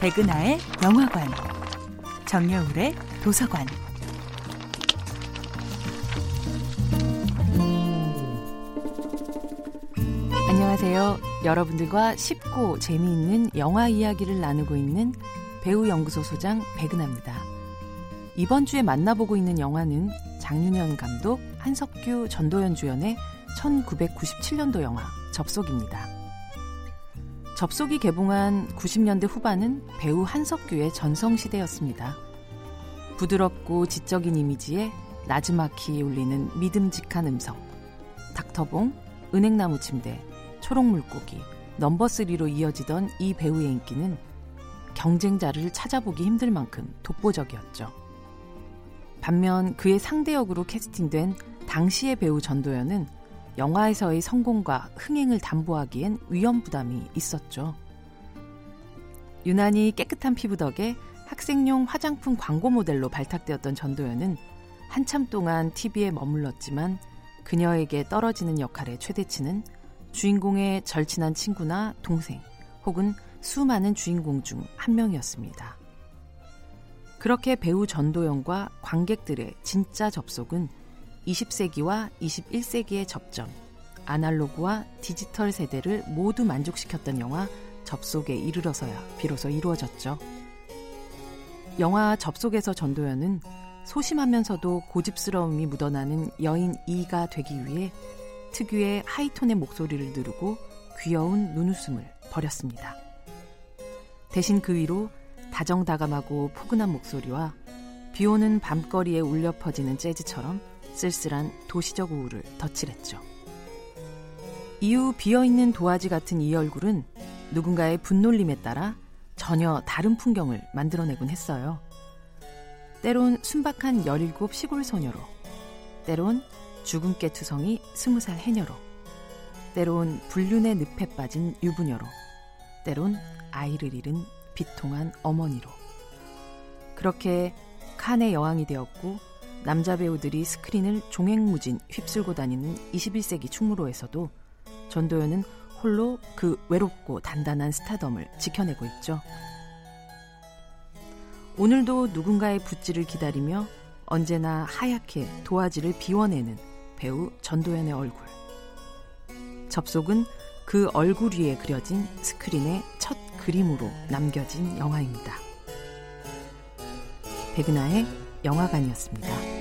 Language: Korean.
백은하의 영화관, 정여울의 도서관. 안녕하세요. 여러분들과 쉽고 재미있는 영화 이야기를 나누고 있는 배우 연구소 소장 백은하입니다. 이번 주에 만나보고 있는 영화는 장윤현 감독, 한석규, 전도연 주연의 1997년도 영화 접속입니다. 접속이 개봉한 90년대 후반은 배우 한석규의 전성시대였습니다. 부드럽고 지적인 이미지에 나즈마키 울리는 믿음직한 음성, 닥터봉, 은행나무 침대, 초록물고기, 넘버3로 이어지던 이 배우의 인기는 경쟁자를 찾아보기 힘들 만큼 독보적이었죠. 반면 그의 상대역으로 캐스팅된 당시의 배우 전도연은 영화에서의 성공과 흥행을 담보하기엔 위험 부담이 있었죠. 유난히 깨끗한 피부 덕에 학생용 화장품 광고 모델로 발탁되었던 전도연은 한참 동안 TV에 머물렀지만 그녀에게 떨어지는 역할의 최대치는 주인공의 절친한 친구나 동생 혹은 수많은 주인공 중 한 명이었습니다. 그렇게 배우 전도연과 관객들의 진짜 접속은 20세기와 21세기의 접점, 아날로그와 디지털 세대를 모두 만족시켰던 영화 접속에 이르러서야 비로소 이루어졌죠. 영화 접속에서 전도연은 소심하면서도 고집스러움이 묻어나는 여인 이가 되기 위해 특유의 하이톤의 목소리를 누르고 귀여운 눈웃음을 버렸습니다. 대신 그 위로 다정다감하고 포근한 목소리와 비 오는 밤거리에 울려 퍼지는 재즈처럼 쓸쓸한 도시적 우울을 덧칠했죠. 이후 비어있는 도화지 같은 이 얼굴은 누군가의 분놀림에 따라 전혀 다른 풍경을 만들어내곤 했어요. 때론 순박한 17 시골 소녀로, 때론 주근깨 투성이 20살 해녀로, 때론 불륜의 늪에 빠진 유부녀로, 때론 아이를 잃은 비통한 어머니로. 그렇게 칸의 여왕이 되었고 남자 배우들이 스크린을 종횡무진 휩쓸고 다니는 21세기 충무로에서도 전도연은 홀로 그 외롭고 단단한 스타덤을 지켜내고 있죠. 오늘도 누군가의 붓질을 기다리며 언제나 하얗게 도화지를 비워내는 배우 전도연의 얼굴. 접속은 그 얼굴 위에 그려진 스크린의 첫 그림으로 남겨진 영화입니다. 백은하의 영화관이었습니다.